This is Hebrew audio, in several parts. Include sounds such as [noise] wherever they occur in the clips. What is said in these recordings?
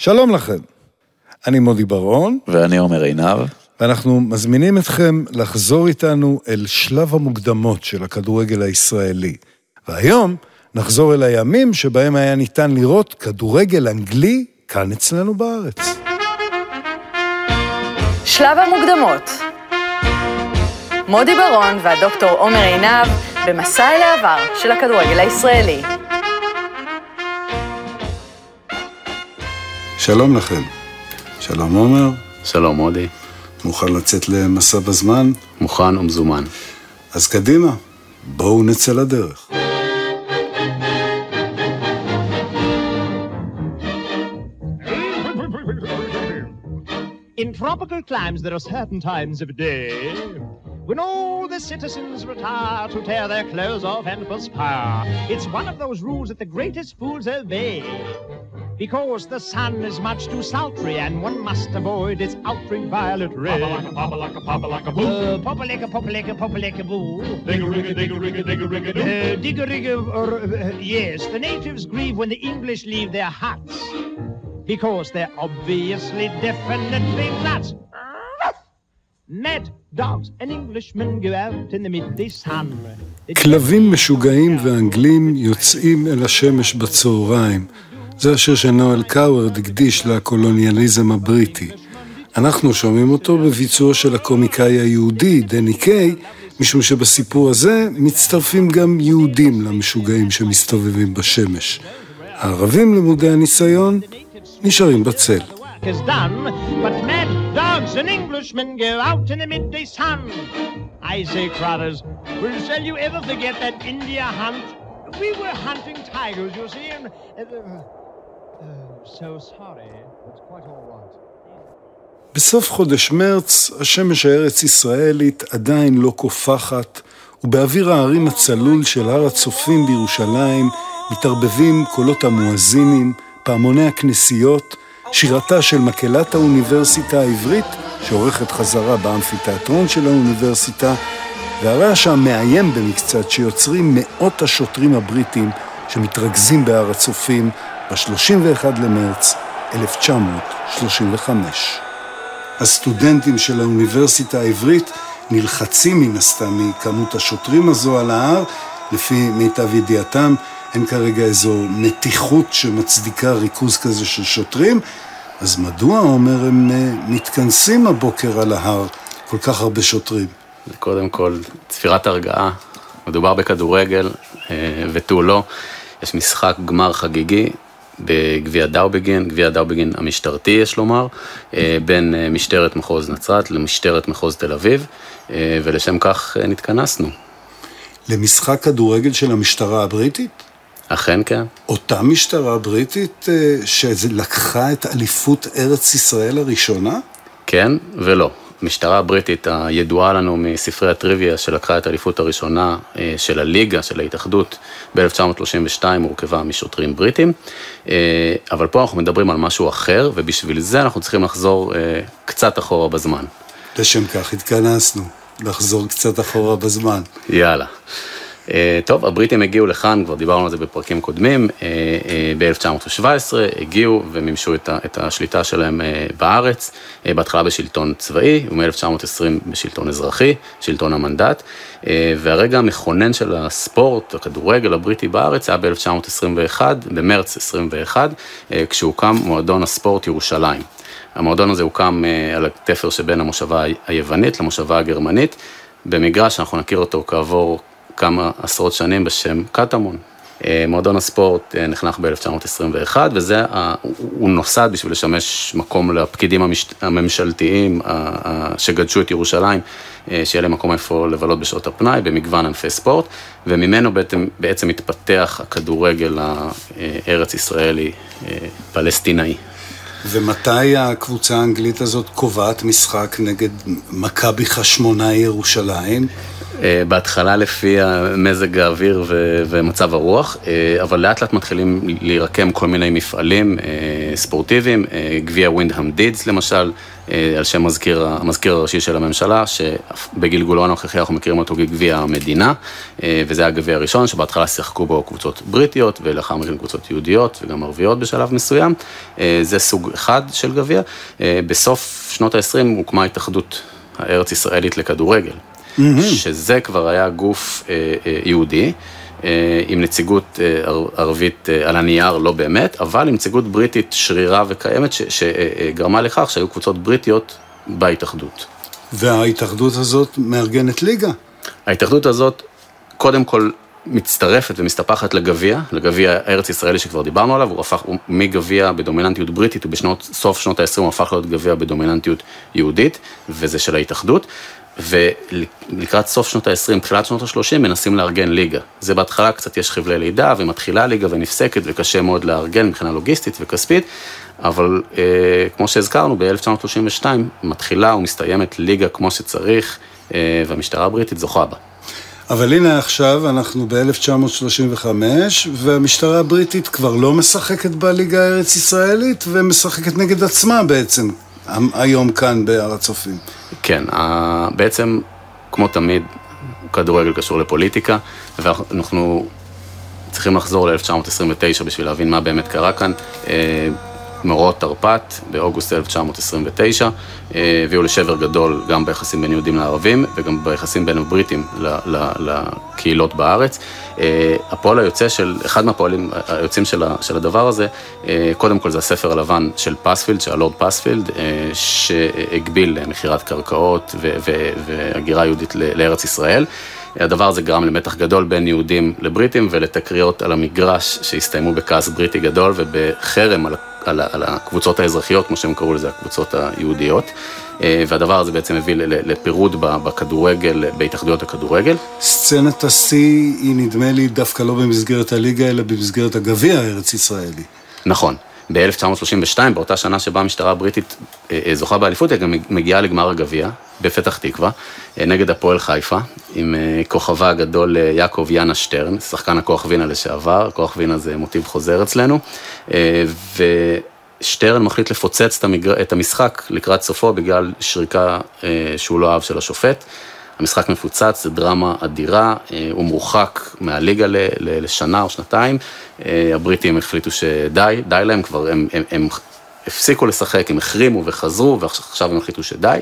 שלום לכם, אני מודי ברון, ואני עומר עינב. ואנחנו מזמינים אתכם לחזור איתנו אל שלב המוקדמות של הכדורגל הישראלי. והיום נחזור אל הימים שבהם היה ניתן לראות כדורגל אנגלי כאן אצלנו בארץ. שלב המוקדמות מודי ברון והדוקטור עומר עינב במסע אל העבר של הכדורגל הישראלי. שלום לכם. שלום עומר. שלום מודי. מוכן לצאת למסע בזמן? מוכן ומזומן. אז קדימה, בואו נצא לדרך. In tropical climes, there are certain times of day when all the citizens retire to tear their clothes off and perspire. It's one of those rules that the greatest fools obey. Because the sun is much too sultry and one must avoid its ultraviolet ray. Papa-laka, papa-laka, boo. Uh, Popaleka, popaleka, popaleka, boo. Digga-rigga, digga-rigga, digga-rigga, doo. Uh, digga-rigga, or, uh, yes, the natives grieve when the English leave their huts. Because they're obviously definitely nuts. Mad dogs and Englishmen go out in the midday sun. כלבים משוגעים ואנגלים יוצאים אל השמש בצהריים. זה השיר שנואל קאוורד הקדיש לקולוניאליזם הבריטי. אנחנו שומעים אותו בביצועו של הקומיקאי היהודי, דני קיי, משום שבסיפור הזה מצטרפים גם יהודים למשוגעים שמסתובבים בשמש. הערבים למודי הניסיון נשארים בצל. We were hunting tigers, you see, and... Uh, בסוף חודש מרץ, השמש הארץ-ישראלית עדיין לא קופחת, ובאוויר ההרים הצלול של הר הצופים בירושלים מתערבבים קולות המואזינים, פעמוני הכנסיות, שירתה של מקהלת האוניברסיטה העברית, שעורכת חזרה באמפיתיאטרון של האוניברסיטה, והרעש המאיים במקצת שיוצרים מאות השוטרים הבריטים שמתרכזים בהר הצופים ב-31 למרץ 1935. הסטודנטים של האוניברסיטה העברית נלחצים מן הסתם מכמות השוטרים הזו על ההר, לפי מיטב ידיעתם אין כרגע איזו מתיחות שמצדיקה ריכוז כזה של שוטרים, אז מדוע, אומר, הם אה, מתכנסים הבוקר על ההר, כל כך הרבה שוטרים? קודם כל, צפירת הרגעה, מדובר בכדורגל אה, ותו לא. יש משחק גמר חגיגי בגביע דאובגין, גביע דאובגין המשטרתי יש לומר, אה, בין אה, משטרת מחוז נצרת למשטרת מחוז תל אביב, אה, ולשם כך נתכנסנו. למשחק כדורגל של המשטרה הבריטית? אכן כן, אותה משטרה בריטית שלקחה את אליפות ארץ ישראל הראשונה? כן ולא. המשטרה הבריטית הידועה לנו מספרי הטריוויה שלקחה את האליפות הראשונה אה, של הליגה, של ההתאחדות, ב-1932 הורכבה משוטרים בריטים, אה, אבל פה אנחנו מדברים על משהו אחר, ובשביל זה אנחנו צריכים לחזור אה, קצת אחורה בזמן. לשם כך התכנסנו, לחזור קצת אחורה בזמן. יאללה. אה, טוב, הבריטים הגיעו לכאן, כבר דיברנו על זה בפרקים קודמים, אה, אה, ב-1917 הגיעו ומימשו את השליטה שלהם בארץ, בהתחלה בשלטון צבאי, ומ-1920 בשלטון אזרחי, שלטון המנדט, והרגע המכונן של הספורט, הכדורגל הבריטי בארץ, היה ב-1921, במרץ 21, אה, כשהוקם מועדון הספורט ירושלים. המועדון הזה הוקם על התפר שבין המושבה היוונית למושבה הגרמנית, במגרש שאנחנו נכיר אותו כעבור כמה עשרות שנים בשם קטמון. אה, מועדון הספורט אה, נחנך ב-1921, וזה, הוא- נוסד בשביל לשמש מקום לפקידים הממשלתיים שגדשו את ירושלים, אה, שיהיה להם מקום איפה לבלות בשעות הפנאי, במגוון ענפי ספורט, וממנו בעצם, בעצם התפתח הכדורגל הארץ-ישראלי אה, פלסטינאי. ומתי הקבוצה האנגלית הזאת קובעת משחק נגד מכבי חשמונאי ירושלים? אה, בהתחלה לפי מזג האוויר ומצב הרוח, אה, אבל לאט לאט מתחילים להירקם כל מיני מפעלים ספורטיביים, גביע ווינדהאם דידס למשל, על שם המזכיר, המזכיר הראשי של הממשלה, שבגלגולו הנוכחי אנחנו מכירים אותו כגביע המדינה, וזה הגביע הראשון שבהתחלה שיחקו בו קבוצות בריטיות ולאחר מכן קבוצות יהודיות וגם ערביות בשלב מסוים. זה סוג אחד של גביע. בסוף שנות ה-20 הוקמה התאחדות הארץ ישראלית לכדורגל. Mm-hmm. שזה כבר היה גוף אה, אה, יהודי. אה, עם נציגות ערבית על הנייר, לא באמת, אבל עם נציגות בריטית שרירה וקיימת, ש, שגרמה לכך שהיו קבוצות בריטיות בהתאחדות. וההתאחדות הזאת מארגנת ליגה. ההתאחדות הזאת, קודם כל, מצטרפת ומסתפחת לגביע, לגביע הארץ ישראלי שכבר דיברנו עליו, הוא הפך, הוא מגביע בדומיננטיות בריטית, ובסוף שנות ה-20 הוא הפך להיות גביע בדומיננטיות יהודית, וזה של ההתאחדות. ולקראת סוף שנות ה-20, תחילת שנות ה-30, מנסים לארגן ליגה. זה בהתחלה קצת יש חבלי לידה, ומתחילה ליגה ונפסקת, וקשה מאוד לארגן מבחינה לוגיסטית וכספית, אבל אה, כמו שהזכרנו, ב-1932 מתחילה ומסתיימת ליגה כמו שצריך, אה, והמשטרה הבריטית זוכה בה. אבל הנה עכשיו, אנחנו ב-1935, והמשטרה הבריטית כבר לא משחקת בליגה הארץ-ישראלית, ומשחקת נגד עצמה בעצם, היום כאן בהר הצופים. כן, בעצם, כמו תמיד, כדורגל קשור לפוליטיקה, ואנחנו צריכים לחזור ל-1929 בשביל להבין מה באמת קרה כאן. מאורעות תרפ"ט באוגוסט 1929 אה, הביאו לשבר גדול גם ביחסים בין יהודים לערבים וגם ביחסים בין הבריטים לקהילות בארץ. אה, הפועל היוצא של, אחד מהפועלים היוצאים של, של הדבר הזה, אה, קודם כל זה הספר הלבן של פספילד, של הלורד פספילד, שהגביל מכירת קרקעות והגירה יהודית לארץ ישראל. הדבר הזה גרם למתח גדול בין יהודים לבריטים ולתקריות על המגרש שהסתיימו בכעס בריטי גדול ובחרם על על, על הקבוצות האזרחיות, כמו שהם קראו לזה, הקבוצות היהודיות. אה, והדבר הזה בעצם הביא לפירוד בכדורגל, בהתאחדויות הכדורגל. סצנת השיא היא נדמה לי דווקא לא במסגרת הליגה, אלא במסגרת הגביע הארץ-ישראלי. נכון. ב-1932, באותה שנה שבה המשטרה הבריטית אה, אה, זוכה באליפות, היא גם מגיעה לגמר הגביע בפתח תקווה, נגד הפועל חיפה, עם כוכבה הגדול יעקב יאנה שטרן, שחקן הכוח וינה לשעבר, כוח וינה זה מוטיב חוזר אצלנו, ושטרן מחליט לפוצץ את המשחק לקראת סופו בגלל שריקה שהוא לא אהב של השופט. המשחק מפוצץ, זה דרמה אדירה, אה, הוא מורחק מהליגה לשנה או שנתיים, אה, הבריטים החליטו שדי, די להם כבר, הם, הם, הם הפסיקו לשחק, הם החרימו וחזרו, ועכשיו הם החליטו שדי,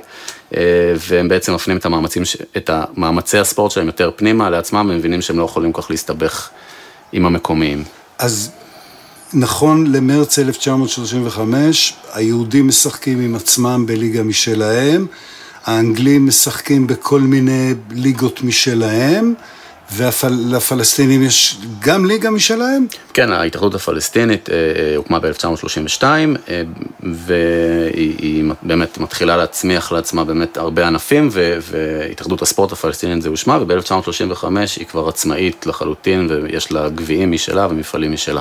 אה, והם בעצם מפנים את המאמצים, את המאמצי הספורט שלהם יותר פנימה לעצמם, הם מבינים שהם לא יכולים כל כך להסתבך עם המקומיים. אז נכון למרץ 1935, היהודים משחקים עם עצמם בליגה משלהם, האנגלים משחקים בכל מיני ליגות משלהם, ולפלסטינים יש גם ליגה משלהם? כן, ההתאחדות הפלסטינית אה, אה, הוקמה ב-1932, אה, והיא באמת מתחילה להצמיח לעצמה באמת הרבה ענפים, והתאחדות הספורט הפלסטינית זה הושמע, וב-1935 היא כבר עצמאית לחלוטין, ויש לה גביעים משלה ומפעלים משלה.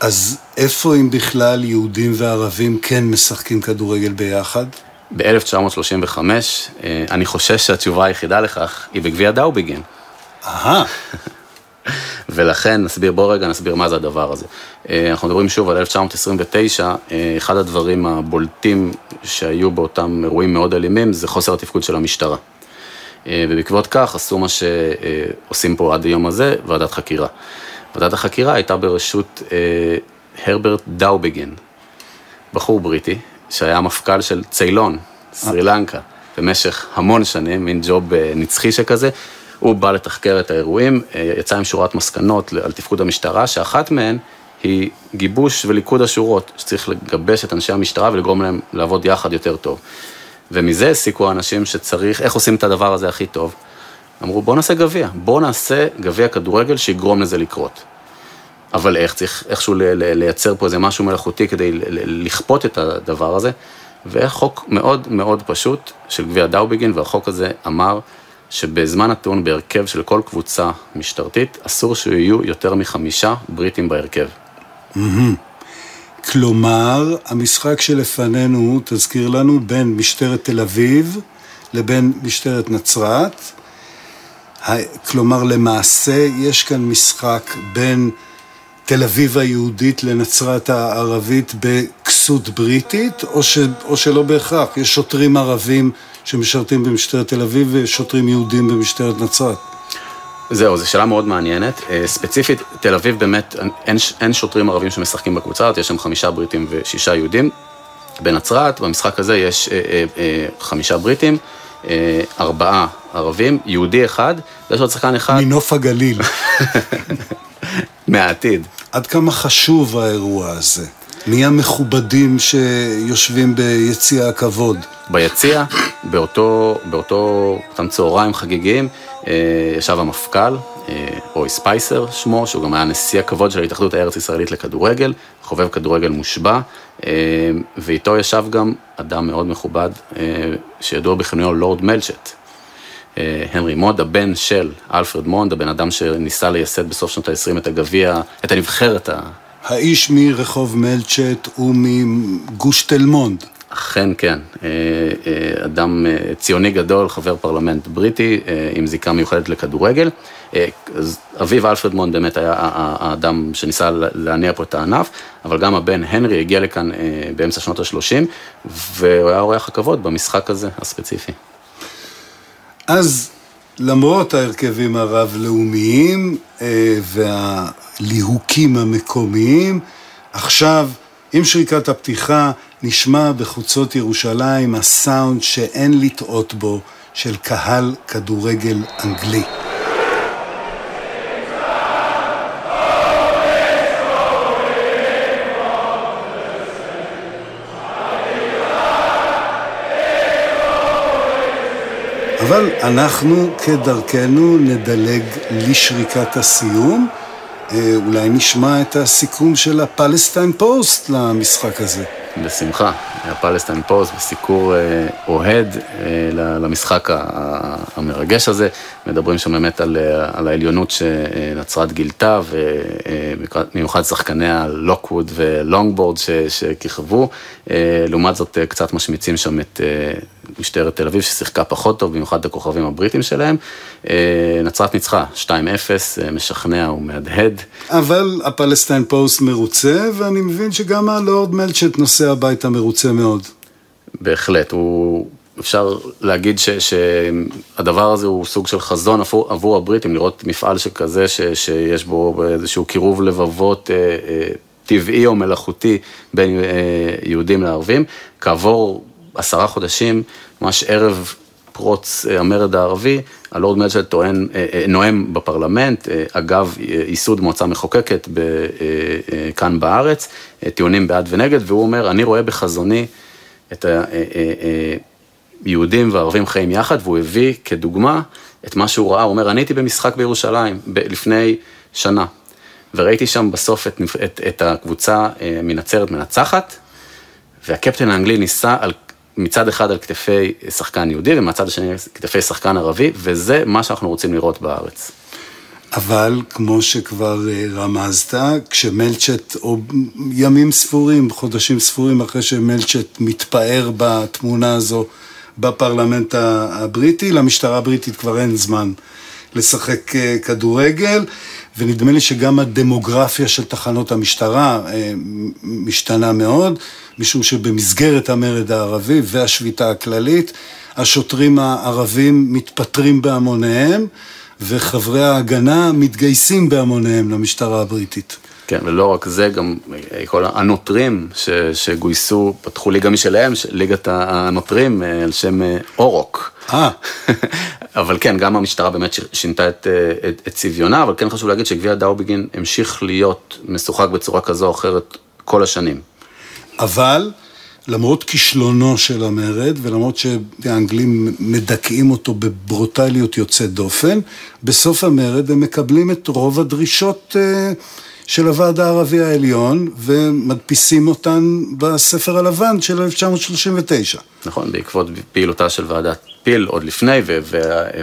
אז איפה אם בכלל יהודים וערבים כן משחקים כדורגל ביחד? ב-1935, אה, אני חושש שהתשובה היחידה לכך היא בגביע דאוביגן. אהה. ולכן נסביר, בוא רגע נסביר מה זה הדבר הזה. אה, אנחנו מדברים שוב על 1929, אה, אחד הדברים הבולטים שהיו באותם אירועים מאוד אלימים זה חוסר התפקוד של המשטרה. ובעקבות כך עשו מה שעושים פה עד היום הזה, ועדת חקירה. ועדת החקירה הייתה בראשות הרברט דאוביגן, בחור בריטי, שהיה מפכ"ל של צילון, סרי לנקה, במשך המון שנים, מין ג'וב אה, נצחי שכזה. הוא בא לתחקר את האירועים, אה, יצא עם שורת מסקנות על תפקוד המשטרה, שאחת מהן היא גיבוש וליכוד השורות, שצריך לגבש את אנשי המשטרה ולגרום להם לעבוד יחד יותר טוב. ומזה הסיקו האנשים שצריך, איך עושים את הדבר הזה הכי טוב? אמרו, בוא נעשה גביע, בוא נעשה גביע כדורגל שיגרום לזה לקרות. אבל איך? צריך איכשהו לייצר פה איזה משהו מלאכותי כדי לכפות את הדבר הזה. וחוק מאוד מאוד פשוט של גביע דאוביגין, והחוק הזה אמר שבזמן נתון בהרכב של כל קבוצה משטרתית, אסור שיהיו יותר מחמישה בריטים בהרכב. כלומר, המשחק שלפנינו, תזכיר לנו, בין משטרת תל אביב לבין משטרת נצרת, כלומר, למעשה יש כאן משחק בין תל אביב היהודית לנצרת הערבית בכסות בריטית, או, ש, או שלא בהכרח, יש שוטרים ערבים שמשרתים במשטרת תל אביב ושוטרים יהודים במשטרת נצרת. זהו, זו שאלה מאוד מעניינת. אה, ספציפית, תל אביב באמת, אין, אין שוטרים ערבים שמשחקים בקבוצה הזאת, יש שם חמישה בריטים ושישה יהודים. בנצרת, במשחק הזה יש אה, אה, אה, חמישה בריטים, אה, ארבעה ערבים, יהודי אחד, ויש עוד שחקן אחד. מנוף הגליל. [laughs] מהעתיד. עד כמה חשוב האירוע הזה? מי המכובדים שיושבים ביציע הכבוד? ביציע, באותו, באותו, אותם צהריים חגיגיים, אה, ישב המפכ"ל, אה, רוי ספייסר שמו, שהוא גם היה נשיא הכבוד של ההתאחדות הארץ-ישראלית לכדורגל, חובב כדורגל מושבע, אה, ואיתו ישב גם אדם מאוד מכובד, שידוע בכינויו לורד מלצ'ט. הנרי מוד, הבן של אלפרד מונד, הבן אדם שניסה לייסד בסוף שנות ה-20 את הגביע, את הנבחרת ה... האיש מרחוב מלצ'ט ומגוש תל מונד. אכן כן, אה, אה, אדם אה, ציוני גדול, חבר פרלמנט בריטי, עם זיקה מיוחדת לכדורגל. אז אביו אלפרד מונד באמת היה האדם שניסה להניע פה את הענף, אבל גם הבן הנרי הגיע לכאן באמצע שנות ה-30, והוא היה אורח הכבוד במשחק הזה, הספציפי. אז למרות ההרכבים הרב-לאומיים והליהוקים המקומיים, עכשיו, עם שריקת הפתיחה, נשמע בחוצות ירושלים הסאונד שאין לטעות בו של קהל כדורגל אנגלי. אבל אנחנו כדרכנו נדלג לשריקת הסיום. אה, אולי נשמע את הסיכום של הפלסטיין פוסט למשחק הזה. בשמחה, הפלסטיין פוסט בסיקור אה, אוהד אה, למשחק המרגש הזה, מדברים שם באמת על, על העליונות שנצרת גילתה, ובמיוחד שחקני הלוקווד ולונגבורד שכיכבו, לעומת זאת קצת משמיצים שם את משטרת תל אביב ששיחקה פחות טוב, במיוחד את הכוכבים הבריטים שלהם. אה, נצרת ניצחה, 2-0, אה, משכנע ומהדהד. אבל הפלסטיין פוסט מרוצה, ואני מבין שגם הלורד מלצ'ט נוסע הביתה מרוצה מאוד. בהחלט, הוא... אפשר להגיד ש, שהדבר הזה הוא סוג של חזון עבור, עבור הבריטים, לראות מפעל שכזה ש, שיש בו איזשהו קירוב לבבות אה, אה, טבעי או מלאכותי בין אה, יהודים לערבים. כעבור עשרה חודשים, ממש ערב פרוץ אה, המרד הערבי, הלורד מלצ'ל טוען, אה, אה, נואם בפרלמנט, אגב ייסוד מועצה מחוקקת כאן בארץ, טיעונים בעד ונגד, והוא אומר, אני רואה בחזוני את היהודים והערבים חיים יחד, והוא הביא כדוגמה את מה שהוא ראה, הוא אומר, אני הייתי במשחק בירושלים לפני שנה, וראיתי שם בסוף את, את, את הקבוצה מנצרת מנצחת, והקפטן האנגלי ניסה על מצד אחד על כתפי שחקן יהודי ומצד השני על כתפי שחקן ערבי, וזה מה שאנחנו רוצים לראות בארץ. אבל כמו שכבר אה, רמזת, כשמלצ'ט, או ימים ספורים, חודשים ספורים אחרי שמלצ'ט מתפאר בתמונה הזו בפרלמנט הבריטי, למשטרה הבריטית כבר אין זמן לשחק אה, כדורגל, ונדמה לי שגם הדמוגרפיה של תחנות המשטרה אה, משתנה מאוד. משום שבמסגרת המרד הערבי והשביתה הכללית, השוטרים הערבים מתפטרים בהמוניהם, וחברי ההגנה מתגייסים בהמוניהם למשטרה הבריטית. כן, ולא רק זה, גם כל הנוטרים ש, שגויסו, פתחו ליגה משלהם, ליגת הנוטרים אה, על שם אה, אורוק. אה. [laughs] אבל כן, גם המשטרה באמת שינתה את, אה, את, את צביונה, אבל כן חשוב להגיד שגביע דאובגין המשיך להיות משוחק בצורה כזו או אחרת כל השנים. אבל למרות כישלונו של המרד, ולמרות שהאנגלים מדכאים אותו בברוטליות יוצאת דופן, בסוף המרד הם מקבלים את רוב הדרישות אה, של הוועד הערבי העליון, ומדפיסים אותן בספר הלבן של 1939. נכון, בעקבות פעילותה של ועדת פיל עוד לפני,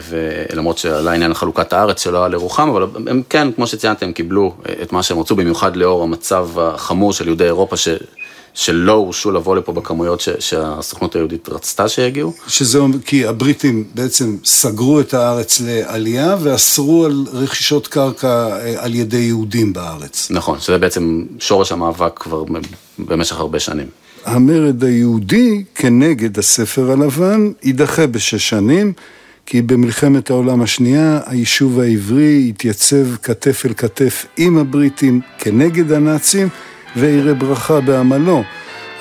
ולמרות שעלה עניין חלוקת הארץ שלא היה לרוחם, אבל הם כן, כמו שציינתם, קיבלו את מה שהם רצו, במיוחד לאור המצב החמור של יהודי אירופה, ש... שלא הורשו לבוא לפה בכמויות ש, שהסוכנות היהודית רצתה שיגיעו. שזה כי הבריטים בעצם סגרו את הארץ לעלייה ואסרו על רכישות קרקע אה, על ידי יהודים בארץ. נכון, שזה בעצם שורש המאבק כבר במשך הרבה שנים. המרד היהודי כנגד הספר הלבן יידחה בשש שנים, כי במלחמת העולם השנייה היישוב העברי התייצב כתף אל כתף עם הבריטים כנגד הנאצים ויראה ברכה בעמלו.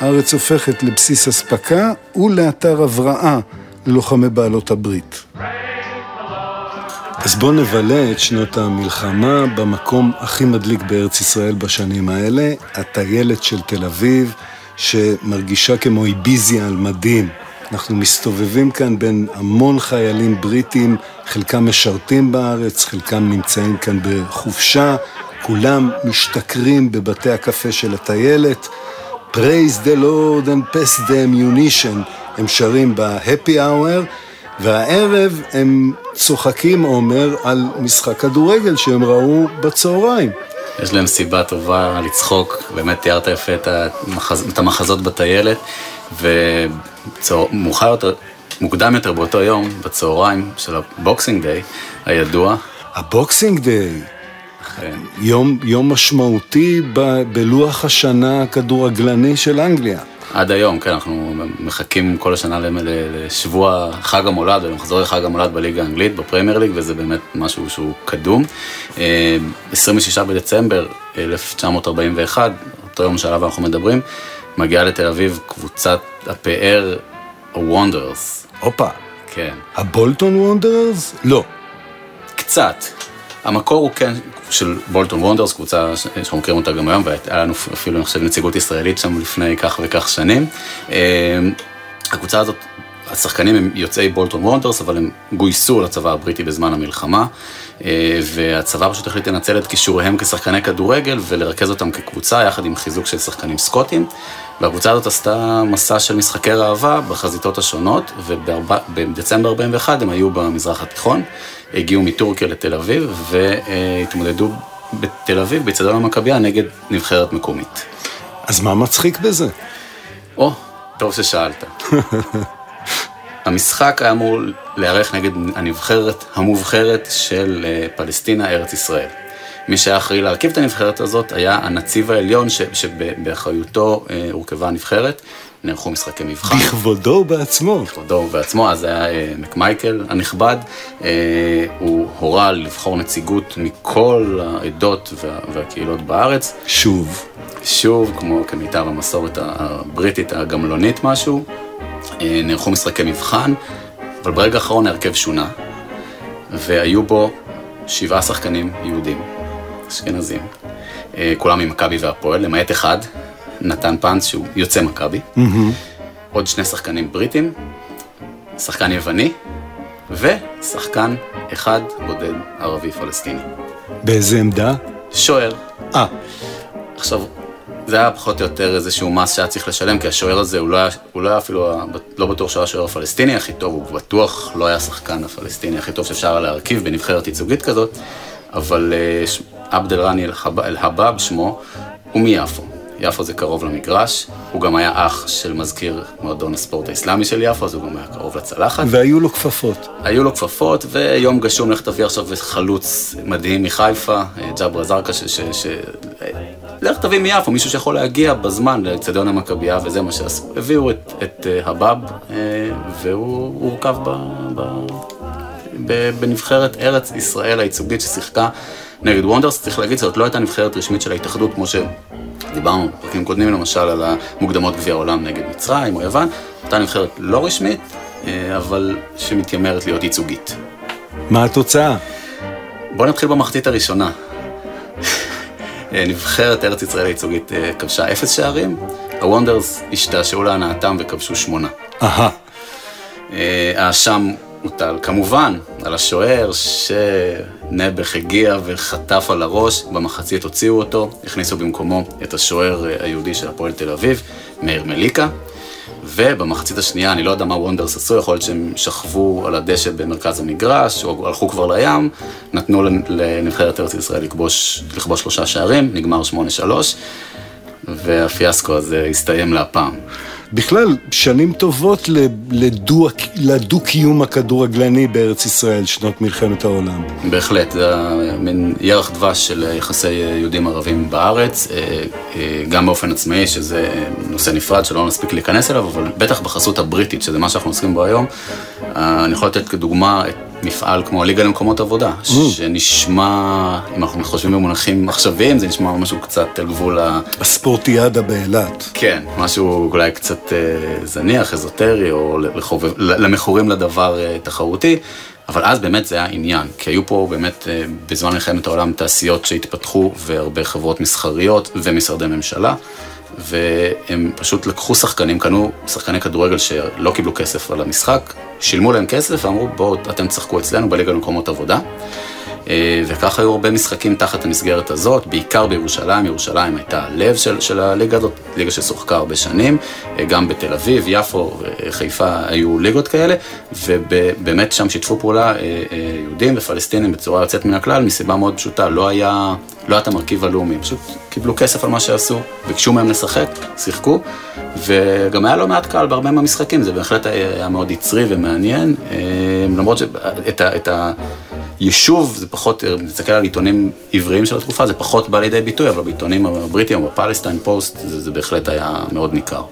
הארץ הופכת לבסיס אספקה ולאתר הבראה ללוחמי בעלות הברית. אז בואו נבלה את שנות המלחמה במקום הכי מדליק בארץ ישראל בשנים האלה, הטיילת של תל אביב, שמרגישה כמו איביזיה על מדים. אנחנו מסתובבים כאן בין המון חיילים בריטים, חלקם משרתים בארץ, חלקם נמצאים כאן בחופשה, כולם משתכרים בבתי הקפה של הטיילת. Praise the Lord and pass the ammunition, הם שרים ב-happy hour, והערב הם צוחקים, עומר, על משחק כדורגל שהם ראו בצהריים. יש להם סיבה טובה לצחוק, באמת תיארת יפה את, המחז... את המחזות בטיילת, ומאוחר יותר, מוקדם יותר באותו יום, בצהריים של ה Boxing Day הידוע. ה Boxing Day. כן. יום, יום משמעותי ב, בלוח השנה הכדורגלני של אנגליה. עד היום, כן, אנחנו מחכים כל השנה לשבוע חג המולד, או למחזור לחג המולד בליגה האנגלית, בפרמייר ליג, וזה באמת משהו שהוא קדום. 26 אה, בדצמבר 1941, אותו יום שעליו אנחנו מדברים, מגיעה לתל אביב קבוצת הפאר וונדרס. הופה. כן. הבולטון וונדרס? לא. קצת. המקור הוא כן של בולטון וונדרס, קבוצה שאנחנו מכירים אותה גם היום, והיה לנו אפילו, אני חושב, נציגות ישראלית שם לפני כך וכך שנים. אה, הקבוצה הזאת, השחקנים הם יוצאי בולטון וונדרס, אבל הם גויסו לצבא הבריטי בזמן המלחמה, אה, והצבא פשוט החליט לנצל את כישוריהם כשחקני כדורגל ולרכז אותם כקבוצה, יחד עם חיזוק של שחקנים סקוטים. והקבוצה הזאת עשתה מסע של משחקי ראווה בחזיתות השונות, ובדצמבר 41 הם היו במזרח התיכון. הגיעו מטורקיה לתל אביב והתמודדו בתל אביב, בצדון המכבייה, נגד נבחרת מקומית. אז מה מצחיק בזה? או, טוב ששאלת. [laughs] המשחק היה אמור להיערך נגד הנבחרת המובחרת של אה, פלסטינה, ארץ ישראל. מי שהיה אחראי להרכיב את הנבחרת הזאת היה הנציב העליון שבאחריותו אה, הורכבה הנבחרת. נערכו משחקי מבחן. בכבודו בעצמו. בכבודו בעצמו, אז היה אה, מקמייקל הנכבד, אה, הוא הורה לבחור נציגות מכל העדות וה, והקהילות בארץ. שוב. שוב, כמו כמיטב המסורת הבריטית הגמלונית משהו, אה, נערכו משחקי מבחן, אבל ברגע האחרון ההרכב שונה, והיו בו שבעה שחקנים יהודים, אשכנזים, כולם ממכבי והפועל, למעט אחד, נתן פאנס שהוא יוצא מכבי, mm-hmm. עוד שני שחקנים בריטים, שחקן יווני, ושחקן אחד בודד ערבי פלסטיני. באיזה עמדה? שוער. אה. עכשיו, זה היה פחות או יותר איזשהו מס שהיה צריך לשלם, כי השוער הזה הוא לא היה, הוא לא היה אפילו, לא בטוח שהוא היה השוער הפלסטיני הכי טוב, הוא בטוח לא היה השחקן הפלסטיני הכי טוב שאפשר להרכיב בנבחרת ייצוגית כזאת, אבל אה, עבד אל-רני אל-הבאב שמו, הוא מיפו. יפו זה קרוב למגרש, הוא גם היה אח של מזכיר מועדון הספורט האסלאמי של יפו, אז הוא גם היה קרוב לצלחת. והיו לו כפפות. היו לו כפפות, ויום גשום לך תביא עכשיו חלוץ מדהים מחיפה, ג'אברה זרקה, ש... ש, ש... לך תביא מיפו, מישהו שיכול להגיע בזמן לאצטדיון המכבייה, וזה מה שעשו. הביאו את, את אה, הבאב, אה, והוא הורכב ב... ב... בנבחרת ארץ ישראל הייצוגית ששיחקה נגד וונדרס, צריך להגיד, זאת לא הייתה נבחרת רשמית של ההתאחדות, כמו שדיברנו בפרקים קודמים למשל על המוקדמות גביע העולם נגד מצרים או יוון, אותה נבחרת לא רשמית, אה, אבל שמתיימרת להיות ייצוגית. מה התוצאה? בואו נתחיל במחצית הראשונה. אה, נבחרת ארץ ישראל הייצוגית אה, כבשה אפס שערים, הוונדרס השתעשעו להנאתם וכבשו שמונה. אהה. האשם מוטל כמובן על השוער שנעבך הגיע וחטף על הראש, במחצית הוציאו אותו, הכניסו במקומו את השוער אה, היהודי של הפועל תל אביב, מאיר מליקה, ובמחצית השנייה, אני לא יודע מה וונדרס עשו, יכול להיות שהם שכבו על הדשא במרכז המגרש, או הלכו כבר לים, נתנו לנבחרת ארץ ישראל לכבוש, לכבוש שלושה שערים, נגמר 8-3. והפיאסקו הזה הסתיים להפעם. בכלל, שנים טובות לדו-קיום הכדורגלני בארץ ישראל, שנות מלחמת העולם. בהחלט, זה מין ירח דבש של יחסי יהודים ערבים בארץ, אה, אה, גם באופן עצמאי, שזה נושא נפרד שלא נספיק להיכנס אליו, אבל בטח בחסות הבריטית, שזה מה שאנחנו עוסקים בו היום. אה, אני יכול לתת כדוגמה את מפעל כמו הליגה למקומות עבודה, mm. שנשמע, אם אנחנו חושבים במונחים עכשוויים, זה נשמע משהו קצת על גבול ה... הספורטיאדה באילת. כן, משהו אולי קצת אה, זניח, אזוטרי, או לחובב, למכורים לדבר אה, תחרותי. אבל אז באמת זה היה עניין, כי היו פה באמת אה, בזמן מלחמת העולם תעשיות שהתפתחו והרבה חברות מסחריות ומשרדי ממשלה. והם פשוט לקחו שחקנים, קנו שחקני כדורגל שלא קיבלו כסף על המשחק, שילמו להם כסף ואמרו בואו אתם תשחקו אצלנו בליגה למקומות עבודה. אה, וככה היו הרבה משחקים תחת המסגרת הזאת, בעיקר בירושלים, ירושלים הייתה הלב של, של הליגה הזאת, ליגה ששוחקה הרבה שנים, אה, גם בתל אביב, יפו, חיפה היו ליגות כאלה, ובאמת שם שיתפו פעולה אה, יהודים ופלסטינים בצורה יוצאת מן הכלל, מסיבה מאוד פשוטה, לא היה, לא היה את המרכיב הלאומי, פשוט קיבלו כסף על מה שעשו, ביקשו מהם לשחק, שיחקו, וגם היה לא מעט קהל בהרבה מהמשחקים, זה בהחלט היה מאוד יצרי ומעניין, למרות שאת ה... את ה יישוב זה פחות, נסתכל על עיתונים עבריים של התקופה, זה פחות בא לידי ביטוי, אבל בעיתונים הבריטיים, בפלסטיין פוסט, זה, זה בהחלט היה מאוד ניכר.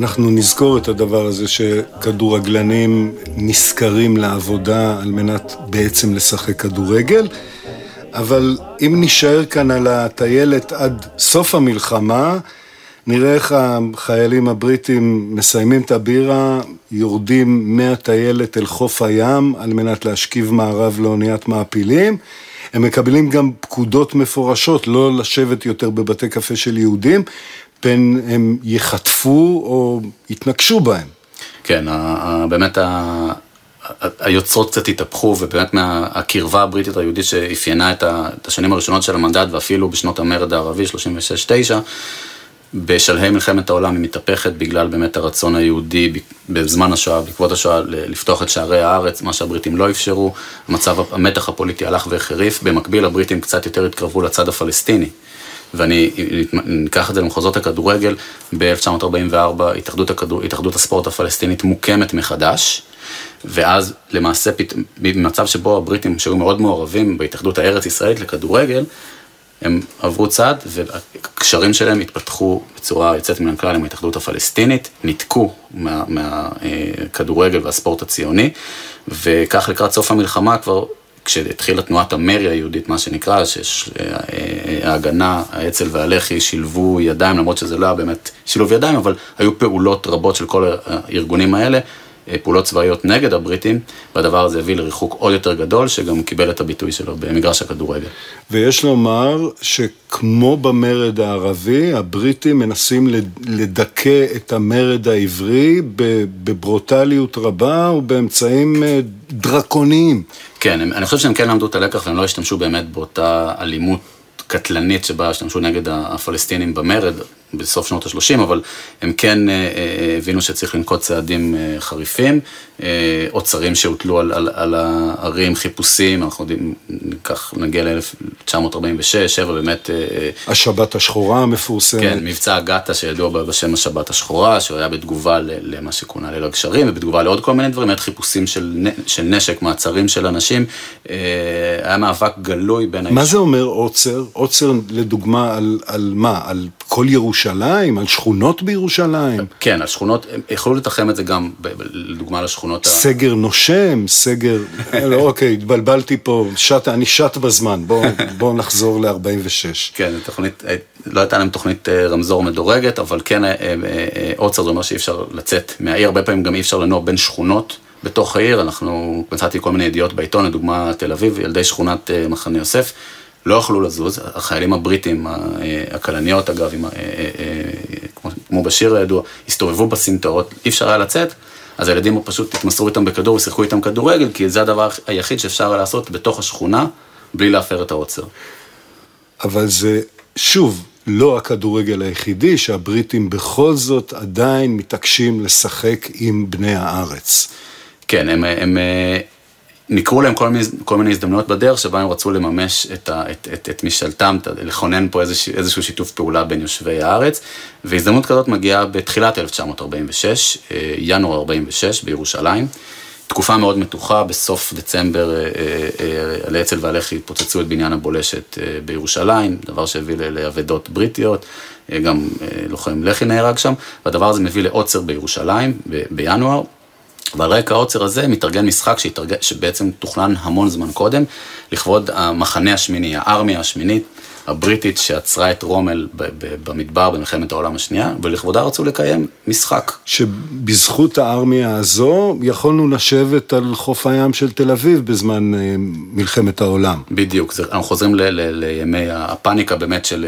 אנחנו נזכור את הדבר הזה שכדורגלנים נשכרים לעבודה על מנת בעצם לשחק כדורגל, אבל אם נישאר כאן על הטיילת עד סוף המלחמה, נראה איך החיילים הבריטים מסיימים את הבירה, יורדים מהטיילת אל חוף הים על מנת להשכיב מערב לאוניית מעפילים. הם מקבלים גם פקודות מפורשות לא לשבת יותר בבתי קפה של יהודים, פן הם יחטפו או יתנגשו בהם. כן, באמת היוצרות קצת התהפכו, ובאמת מהקרבה הבריטית היהודית שאפיינה את השנים הראשונות של המנדט, ואפילו בשנות המרד הערבי, 36-9, בשלהי מלחמת העולם היא מתהפכת בגלל באמת הרצון היהודי בזמן השואה, בעקבות השואה, לפתוח את שערי הארץ, מה שהבריטים לא אפשרו, המצב, המתח הפוליטי הלך והחריף, במקביל הבריטים קצת יותר התקרבו לצד הפלסטיני. ואני אקח את זה למחוזות הכדורגל, ב-1944 התאחדות, הכדור, התאחדות הספורט הפלסטינית מוקמת מחדש, ואז למעשה במצב שבו הבריטים שהיו מאוד מעורבים בהתאחדות הארץ ישראלית לכדורגל, הם עברו צעד והקשרים שלהם התפתחו בצורה יוצאת מן הכלל עם ההתאחדות הפלסטינית, ניתקו מהכדורגל מה, והספורט הציוני, וכך לקראת סוף המלחמה כבר, כשהתחילה תנועת המרי היהודית, מה שנקרא, שההגנה, האצ"ל והלח"י שילבו ידיים, למרות שזה לא היה באמת שילוב ידיים, אבל היו פעולות רבות של כל הארגונים האלה. פעולות צבאיות נגד הבריטים, והדבר הזה הביא לריחוק עוד יותר גדול, שגם קיבל את הביטוי שלו במגרש הכדורגל. ויש לומר שכמו במרד הערבי, הבריטים מנסים לדכא את המרד העברי בברוטליות רבה ובאמצעים אה, דרקוניים. כן, אני חושב שהם כן למדו את הלקח והם לא השתמשו באמת באותה אלימות קטלנית שבה השתמשו נגד הפלסטינים במרד בסוף שנות ה-30, אבל הם כן אה, אה, הבינו שצריך לנקוט צעדים אה, חריפים, אוצרים שהוטלו על, על, על הערים, חיפושים, אנחנו יודעים, ניקח, נגיע ל-1946, 7 באמת... השבת השחורה המפורסמת. כן, מבצע אגתה שידוע בשם השבת השחורה, שהוא היה בתגובה למה שכונה ליל הגשרים, ובתגובה לעוד כל מיני דברים, באמת חיפושים של, של נשק, מעצרים של אנשים, היה מאבק גלוי בין... מה האיש... זה אומר עוצר? עוצר לדוגמה על, על מה? על כל ירושלים? על שכונות בירושלים? כן, על שכונות, הם יכלו לתחם את זה גם, לדוגמה לשכונות ה... סגר נושם, סגר... לא, אוקיי, התבלבלתי פה, שט, אני שט בזמן, בואו בוא נחזור ל-46. כן, תוכנית, לא הייתה להם תוכנית אה, רמזור מדורגת, אבל כן, אה, אה, עוצר זה אומר שאי אפשר לצאת מהעיר, הרבה פעמים גם אי אפשר לנוע בין שכונות. בתוך העיר, אנחנו, מצאתי כל מיני ידיעות בעיתון, לדוגמה תל אביב, ילדי שכונת מחנה יוסף, לא יכלו לזוז, החיילים הבריטים, הכלניות אגב, עם, אה, אה, אה, כמו בשיר הידוע, הסתובבו בסמטאות, אי אפשר היה לצאת, אז הילדים פשוט התמסרו איתם בכדור ושיחקו איתם כדורגל, כי זה הדבר היחיד שאפשר היה לעשות בתוך השכונה, בלי להפר את העוצר. אבל זה, שוב, לא הכדורגל היחידי שהבריטים בכל זאת עדיין מתעקשים לשחק עם בני הארץ. כן, הם, הם נקראו להם כל מיני, כל מיני הזדמנויות בדרך שבה הם רצו לממש את, ה, את, את, את משאלתם, לכונן פה איזוש, איזשהו שיתוף פעולה בין יושבי הארץ, והזדמנות כזאת מגיעה בתחילת 1946, אה, ינואר 46 בירושלים. תקופה מאוד מתוחה, בסוף דצמבר הלאצ"ל אה, והלח"י התפוצצו את בניין הבולשת בירושלים, דבר שהביא לאבדות בריטיות, גם לוחם לח"י נהרג שם, והדבר הזה מביא לעוצר בירושלים בינואר. ועל רקע העוצר הזה מתארגן משחק שהתארגן, שבעצם תוכנן המון זמן קודם, לכבוד המחנה השמיני, הארמיה השמינית, הבריטית שעצרה את רומל במדבר במלחמת העולם השנייה, ולכבודה רצו לקיים משחק. שבזכות הארמיה הזו יכולנו לשבת על חוף הים של תל אביב בזמן אה, מלחמת העולם. בדיוק, זה, אנחנו חוזרים ל, ל, לימי הפאניקה באמת של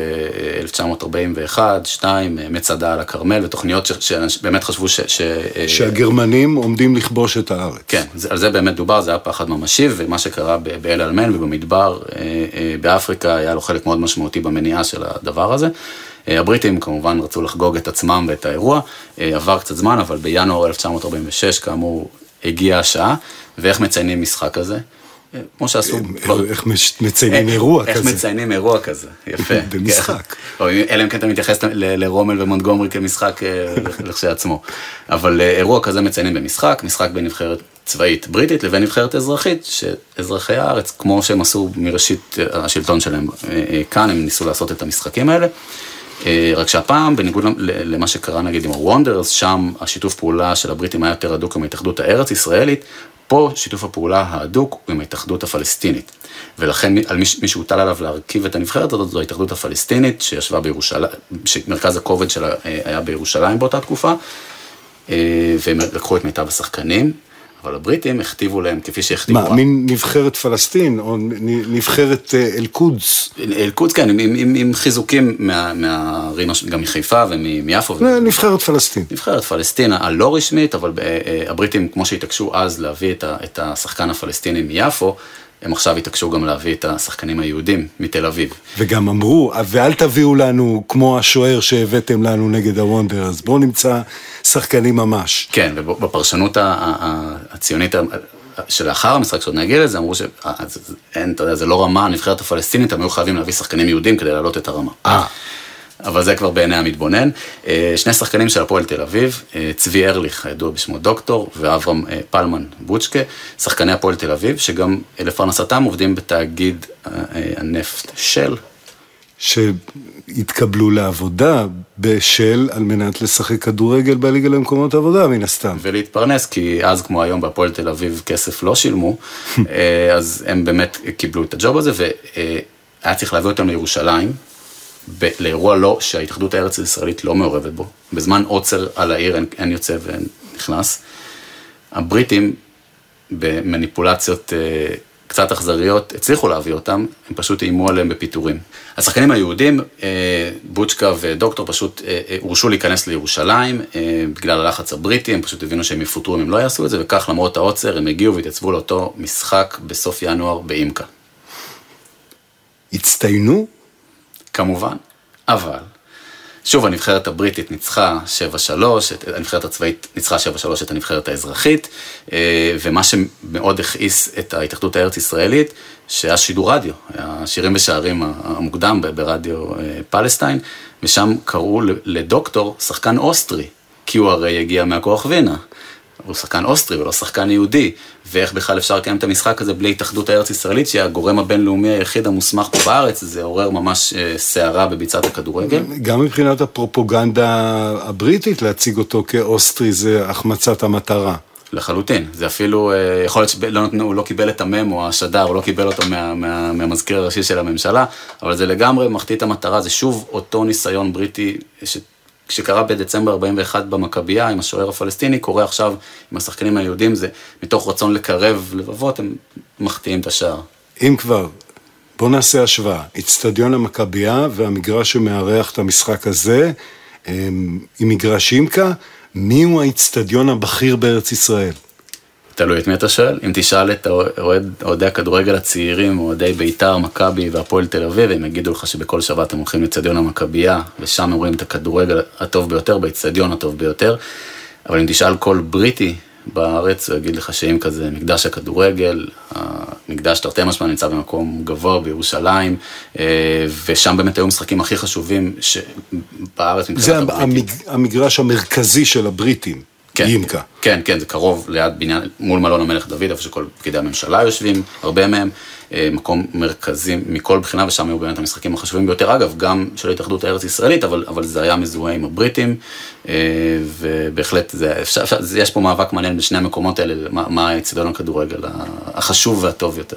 1941, 2, אה, מצדה על הכרמל, ותוכניות שבאמת חשבו ש... ש אה, שהגרמנים עומדים לכבוש את הארץ. כן, זה, על זה באמת דובר, זה היה פחד ממשי, ומה שקרה באל עלמן ובמדבר באפריקה היה לו חלק מאוד משמעותי. משמעותי במניעה של הדבר הזה. אה, הבריטים כמובן רצו לחגוג את עצמם ואת האירוע, אה, עבר קצת זמן, אבל בינואר 1946 כאמור הגיעה השעה, ואיך מציינים משחק כזה? אה, כמו שעשו... איך מציינים אירוע כזה? איך מציינים אירוע כזה, יפה. [laughs] במשחק. אלא אם כן אתה מתייחס לרומל ומונטגומרי כמשחק לכשעצמו. אבל אירוע כזה מציינים במשחק, משחק בנבחרת צבאית בריטית לבין נבחרת אזרחית, שאזרחי הארץ, כמו שהם עשו מראשית השלטון שלהם אה, אה, כאן, הם ניסו לעשות את המשחקים האלה. אה, רק שהפעם, בניגוד למה שקרה נגיד עם הוונדרס, שם השיתוף פעולה של הבריטים היה יותר הדוק עם ההתאחדות הארץ-ישראלית, פה שיתוף הפעולה ההדוק הוא עם ההתאחדות הפלסטינית. ולכן על מי, מי שהוטל עליו להרכיב את הנבחרת הזאת זו ההתאחדות הפלסטינית שישבה בירושלים, שמרכז הכובד שלה היה בירושלים באותה תקופה, והם לקחו את מיטב השחקנים. אבל הבריטים הכתיבו להם כפי שהכתיבו... מה, מין נבחרת פלסטין או נבחרת אה, אל-קודס? אל-קודס, כן, עם, עם, עם חיזוקים מהערים, גם מחיפה ומיפו. נבחרת פלסטין. נבחרת פלסטין הלא רשמית, אבל אה, אה, הבריטים, כמו שהתעקשו אז להביא את השחקן הפלסטיני מיפו, הם עכשיו התעקשו גם להביא את השחקנים היהודים מתל אביב. וגם אמרו, ואל תביאו לנו כמו השוער שהבאתם לנו נגד הוונדר, אז בואו נמצא שחקנים ממש. כן, ובפרשנות הציונית שלאחר המשחק שעוד נגיע לזה, אמרו שאין, אתה יודע, זה לא רמה, הנבחרת הפלסטינית, הם היו חייבים להביא שחקנים יהודים כדי להעלות את הרמה. אה. אבל זה כבר בעיני המתבונן. אה, שני שחקנים של הפועל תל אביב, אה, צבי ארליך, הידוע בשמו דוקטור, ואברהם אה, פלמן בוצ'קה, שחקני הפועל תל אביב, שגם לפרנסתם עובדים בתאגיד הנפט של. שהתקבלו לעבודה בשל על מנת לשחק כדורגל בליגה למקומות עבודה מן הסתם. ולהתפרנס, כי אז כמו היום בהפועל תל אביב כסף לא שילמו, [laughs] אז הם באמת קיבלו את הג'וב הזה, והיה צריך להביא אותם לירושלים, ב- לאירוע לא, שההתאחדות הארץ הישראלית לא מעורבת בו. בזמן עוצר על העיר אין, אין יוצא ואין נכנס. הבריטים, במניפולציות אה, קצת אכזריות, הצליחו להביא אותם, הם פשוט איימו עליהם בפיטורים. השחקנים היהודים, אה, בוצ'קה ודוקטור פשוט אה, אה, הורשו להיכנס לירושלים אה, בגלל הלחץ הבריטי, הם פשוט הבינו שהם יפוטרו אם הם לא יעשו את זה, וכך למרות העוצר הם הגיעו והתייצבו לאותו משחק בסוף ינואר באימקה. הצטיינו כמובן, אבל, שוב הנבחרת הבריטית ניצחה 7-3, הנבחרת הצבאית ניצחה 7-3 את הנבחרת האזרחית, אה, ומה שמאוד הכעיס את ההתאחדות הארץ-ישראלית, שהיה שידור רדיו, היה שירים ושערים המוקדם ברדיו אה, פלסטיין, ושם קראו לדוקטור שחקן אוסטרי, כי הוא הרי הגיע מהכוח וינה. הוא שחקן אוסטרי ולא שחקן יהודי, ואיך בכלל אפשר לקיים את המשחק הזה בלי התאחדות הארץ-ישראלית, שהיא הגורם הבינלאומי היחיד המוסמך פה בארץ, זה עורר ממש אה, סערה בביצת הכדורגל. גם מבחינת הפרופוגנדה הבריטית, להציג אותו כאוסטרי זה החמצת המטרה. לחלוטין, זה אפילו, אה, יכול להיות שהוא לא, לא קיבל את הממו, השדר, הוא לא קיבל אותו מה, מה, מהמזכיר הראשי של הממשלה, אבל זה לגמרי מחטיא את המטרה, זה שוב אותו ניסיון בריטי ש... שקרה בדצמבר 41 במכבייה עם השוער הפלסטיני, קורה עכשיו עם השחקנים היהודים, זה מתוך רצון לקרב לבבות, הם מחטיאים את השער. אם כבר, בוא נעשה השוואה. אצטדיון המכבייה והמגרש שמארח את המשחק הזה, עם מגרש אימקה, מי הוא האצטדיון הבכיר בארץ ישראל? תלוי את מי אתה שואל. אם תשאל את אוהדי הכדורגל הצעירים, אוהדי בית"ר, מכבי והפועל תל אביב, הם יגידו לך שבכל שבת הם הולכים לאצטדיון המכבייה, ושם הם רואים את הכדורגל הטוב ביותר, באצטדיון הטוב ביותר. אבל אם תשאל כל בריטי בארץ, הוא יגיד לך שאם כזה מקדש הכדורגל, המקדש תרתי משמע נמצא במקום גבוה בירושלים, אה, ושם באמת היו משחקים הכי חשובים בארץ. זה המג, המגרש המרכזי של הבריטים. כן, ימקה. כן, כן, זה קרוב ליד בניין, מול מלון המלך דוד, איפה שכל פקידי הממשלה יושבים, הרבה מהם. אה, מקום מרכזי מכל בחינה, ושם היו באמת המשחקים החשובים ביותר, אגב, גם של ההתאחדות הארץ ישראלית, אבל, אבל זה היה מזוהה עם הבריטים, אה, ובהחלט, זה, אפשר, אפשר, זה, יש פה מאבק מעניין בשני המקומות האלה, מה, מה אצטדיון הכדורגל החשוב והטוב יותר.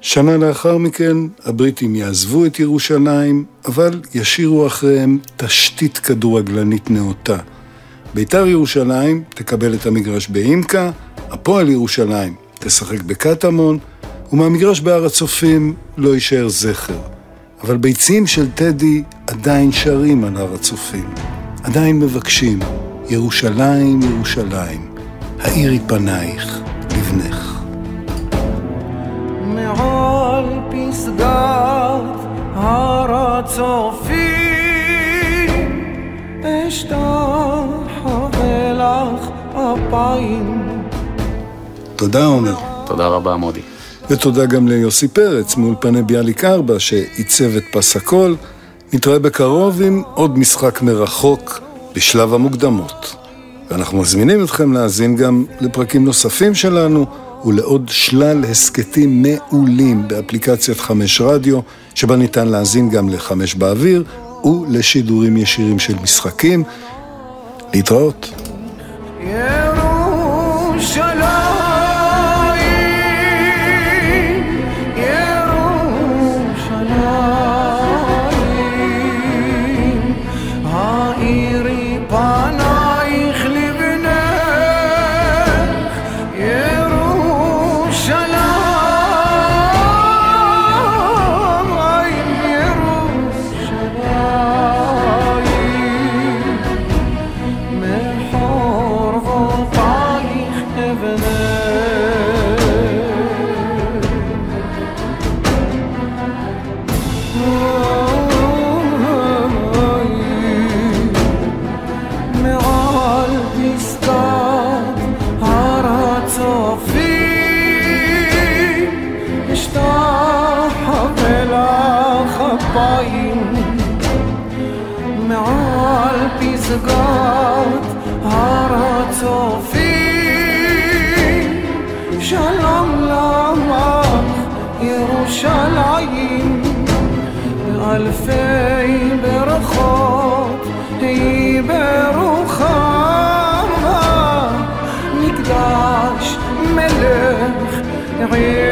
שנה לאחר מכן הבריטים יעזבו את ירושלים, אבל ישאירו אחריהם תשתית כדורגלנית נאותה. בית"ר ירושלים תקבל את המגרש באימקה, הפועל ירושלים תשחק בקטמון, ומהמגרש בהר הצופים לא יישאר זכר. אבל ביצים של טדי עדיין שרים על הר הצופים. עדיין מבקשים, ירושלים, ירושלים, האירי פנייך לבנך. מעל פסגת הר הצופים אשתח ולך אפיים תודה עומר. תודה רבה מודי. ותודה גם ליוסי פרץ מאולפני ביאליק 4 שעיצב את פס הקול. נתראה בקרוב עם עוד משחק מרחוק בשלב המוקדמות. ואנחנו מזמינים אתכם להאזין גם לפרקים נוספים שלנו ולעוד שלל הסכתים מעולים באפליקציית חמש רדיו, שבה ניתן להאזין גם לחמש באוויר ולשידורים ישירים של משחקים. להתראות. Yerusha ברוחם נקדש מלך עיר